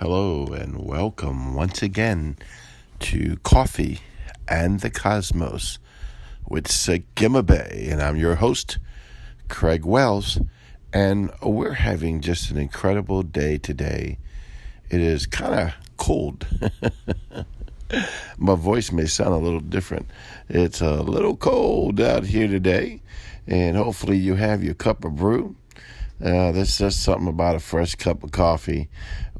Hello and welcome once again to Coffee and the Cosmos with Sagima Bay. And I'm your host, Craig Wells. And we're having just an incredible day today. It is kind of cold. My voice may sound a little different. It's a little cold out here today. And hopefully you have your cup of brew uh, there's just something about a fresh cup of coffee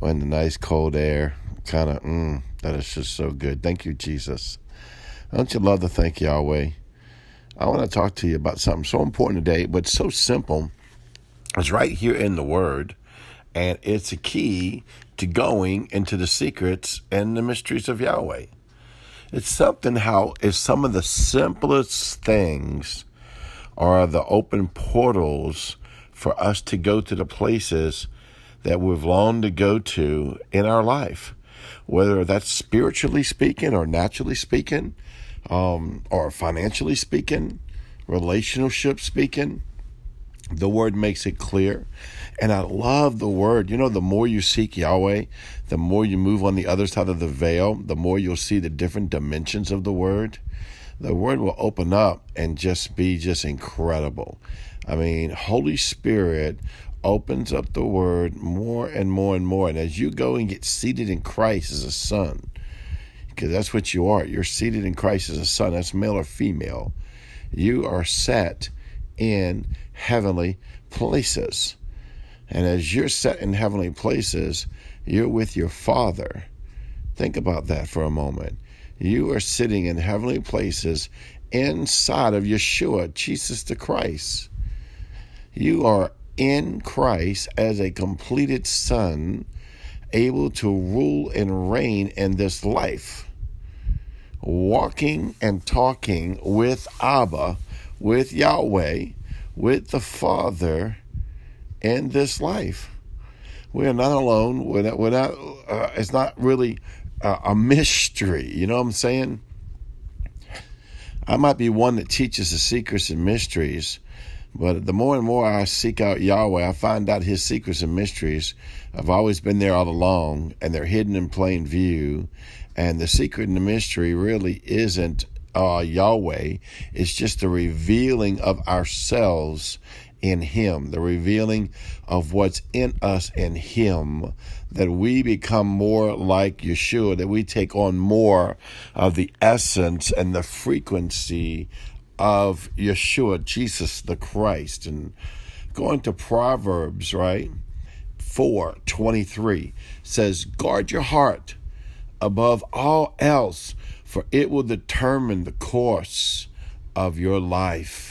and the nice cold air. Kind of, mm, that is just so good. Thank you, Jesus. Don't you love to thank Yahweh? I want to talk to you about something so important today, but so simple. It's right here in the Word, and it's a key to going into the secrets and the mysteries of Yahweh. It's something how if some of the simplest things are the open portals for us to go to the places that we've longed to go to in our life, whether that's spiritually speaking or naturally speaking, um, or financially speaking, relationship speaking. The word makes it clear. And I love the word. You know, the more you seek Yahweh, the more you move on the other side of the veil, the more you'll see the different dimensions of the word. The word will open up and just be just incredible. I mean, Holy Spirit opens up the word more and more and more. And as you go and get seated in Christ as a son, because that's what you are, you're seated in Christ as a son, that's male or female. You are set in heavenly places. And as you're set in heavenly places, you're with your Father. Think about that for a moment. You are sitting in heavenly places inside of Yeshua, Jesus the Christ. You are in Christ as a completed son, able to rule and reign in this life, walking and talking with Abba, with Yahweh, with the Father in this life. We are not alone. We're not, we're not uh, it's not really uh, a mystery. You know what I'm saying? I might be one that teaches the secrets and mysteries, but the more and more I seek out Yahweh, I find out his secrets and mysteries. I've always been there all along, and they're hidden in plain view. And the secret and the mystery really isn't uh, Yahweh, it's just the revealing of ourselves in Him, the revealing of what's in us in Him, that we become more like Yeshua, that we take on more of the essence and the frequency of Yeshua, Jesus the Christ. And going to Proverbs, right? 4 23 says, Guard your heart above all else, for it will determine the course of your life.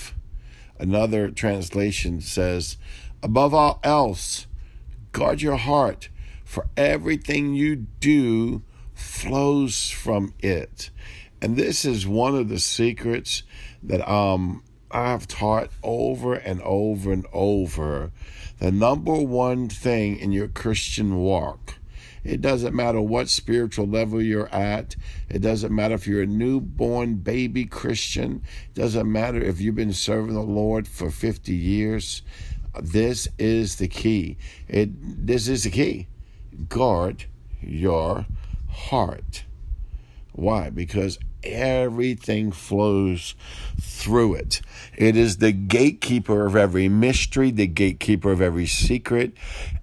Another translation says, Above all else, guard your heart, for everything you do flows from it. And this is one of the secrets that um, I've taught over and over and over. The number one thing in your Christian walk. It doesn't matter what spiritual level you're at. It doesn't matter if you're a newborn baby Christian. It doesn't matter if you've been serving the Lord for 50 years. This is the key. It this is the key. Guard your heart. Why? Because everything flows through it. It is the gatekeeper of every mystery, the gatekeeper of every secret.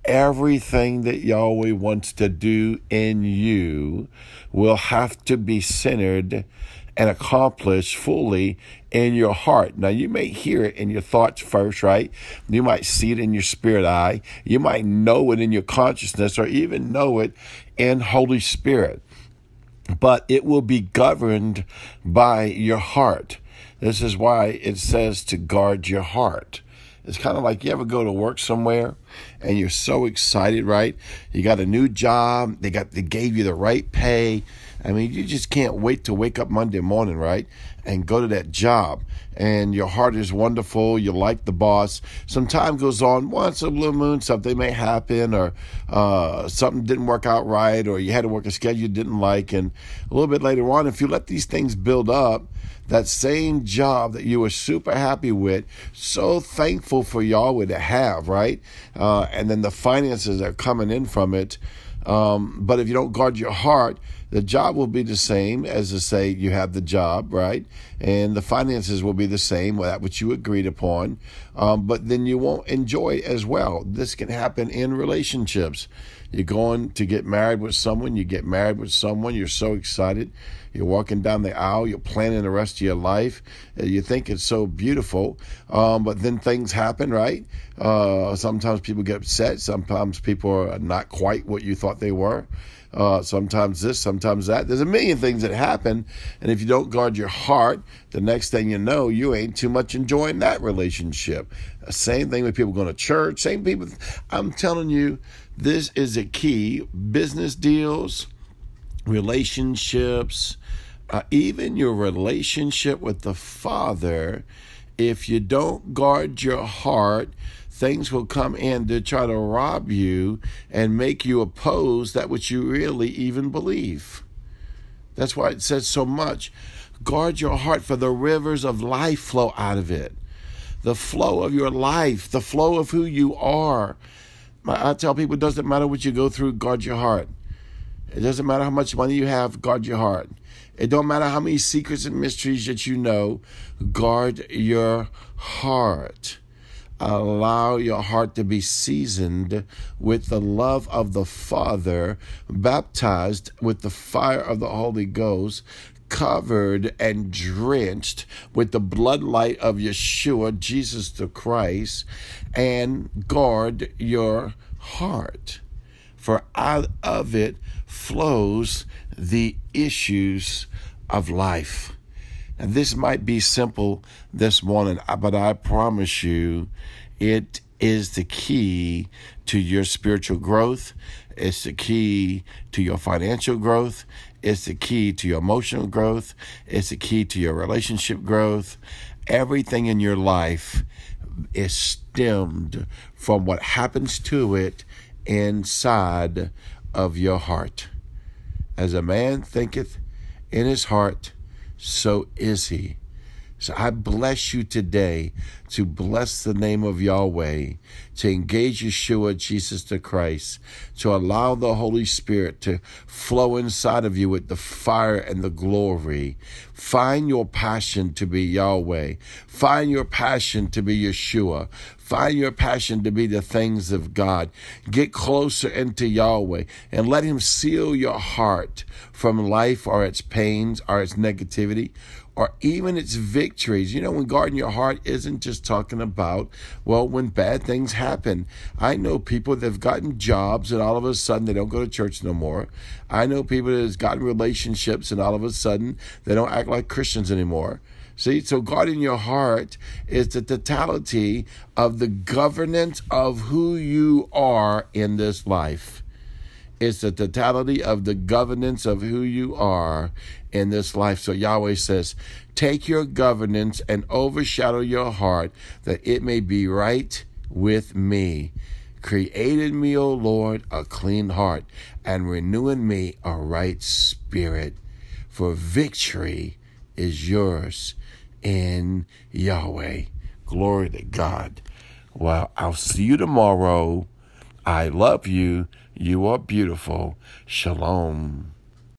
Everything that Yahweh wants to do in you will have to be centered and accomplished fully in your heart. Now, you may hear it in your thoughts first, right? You might see it in your spirit eye. You might know it in your consciousness or even know it in Holy Spirit but it will be governed by your heart. This is why it says to guard your heart. It's kind of like you ever go to work somewhere and you're so excited, right? You got a new job, they got they gave you the right pay. I mean, you just can't wait to wake up Monday morning, right? And go to that job. And your heart is wonderful. You like the boss. Some time goes on. Once a blue moon, something may happen, or uh, something didn't work out right, or you had to work a schedule you didn't like. And a little bit later on, if you let these things build up, that same job that you were super happy with, so thankful for Yahweh to have, right? Uh, and then the finances are coming in from it Um, but if you don't guard your heart, the job will be the same as to say you have the job, right? And the finances will be the same, that which you agreed upon. Um, but then you won't enjoy it as well. This can happen in relationships. You're going to get married with someone, you get married with someone, you're so excited. You're walking down the aisle, you're planning the rest of your life. You think it's so beautiful, um, but then things happen, right? Uh, sometimes people get upset, sometimes people are not quite what you thought they were. Uh, sometimes this, sometimes that. There's a million things that happen, and if you don't guard your heart, the next thing you know, you ain't too much enjoying that relationship. Same thing with people going to church. Same people. I'm telling you, this is a key. Business deals, relationships, uh, even your relationship with the Father. If you don't guard your heart, things will come in to try to rob you and make you oppose that which you really even believe. That's why it says so much. Guard your heart, for the rivers of life flow out of it. The flow of your life, the flow of who you are. I tell people it doesn't matter what you go through, guard your heart. It doesn't matter how much money you have, guard your heart. It don't matter how many secrets and mysteries that you know, guard your heart. Allow your heart to be seasoned with the love of the Father, baptized with the fire of the Holy Ghost, covered and drenched with the bloodlight of Yeshua, Jesus the Christ, and guard your heart. For out of it flows the issues of life. And this might be simple this morning, uh, but I promise you it is the key to your spiritual growth. It's the key to your financial growth. It's the key to your emotional growth. It's the key to your relationship growth. Everything in your life is stemmed from what happens to it inside of your heart. As a man thinketh in his heart, so is he. So I bless you today to bless the name of Yahweh, to engage Yeshua, Jesus the Christ, to allow the Holy Spirit to flow inside of you with the fire and the glory. Find your passion to be Yahweh. Find your passion to be Yeshua. Find your passion to be the things of God. Get closer into Yahweh and let Him seal your heart from life or its pains or its negativity or even its victories. You know, when guarding your heart isn't just talking about, well, when bad things happen. I know people that have gotten jobs and all of a sudden they don't go to church no more. I know people that have gotten relationships and all of a sudden they don't act like Christians anymore. See, so guarding your heart is the totality of the governance of who you are in this life. It's the totality of the governance of who you are in this life. So Yahweh says, Take your governance and overshadow your heart that it may be right with me. Created me, O Lord, a clean heart and renew in me a right spirit. For victory is yours in Yahweh. Glory to God. Well, I'll see you tomorrow. I love you. You are beautiful. Shalom.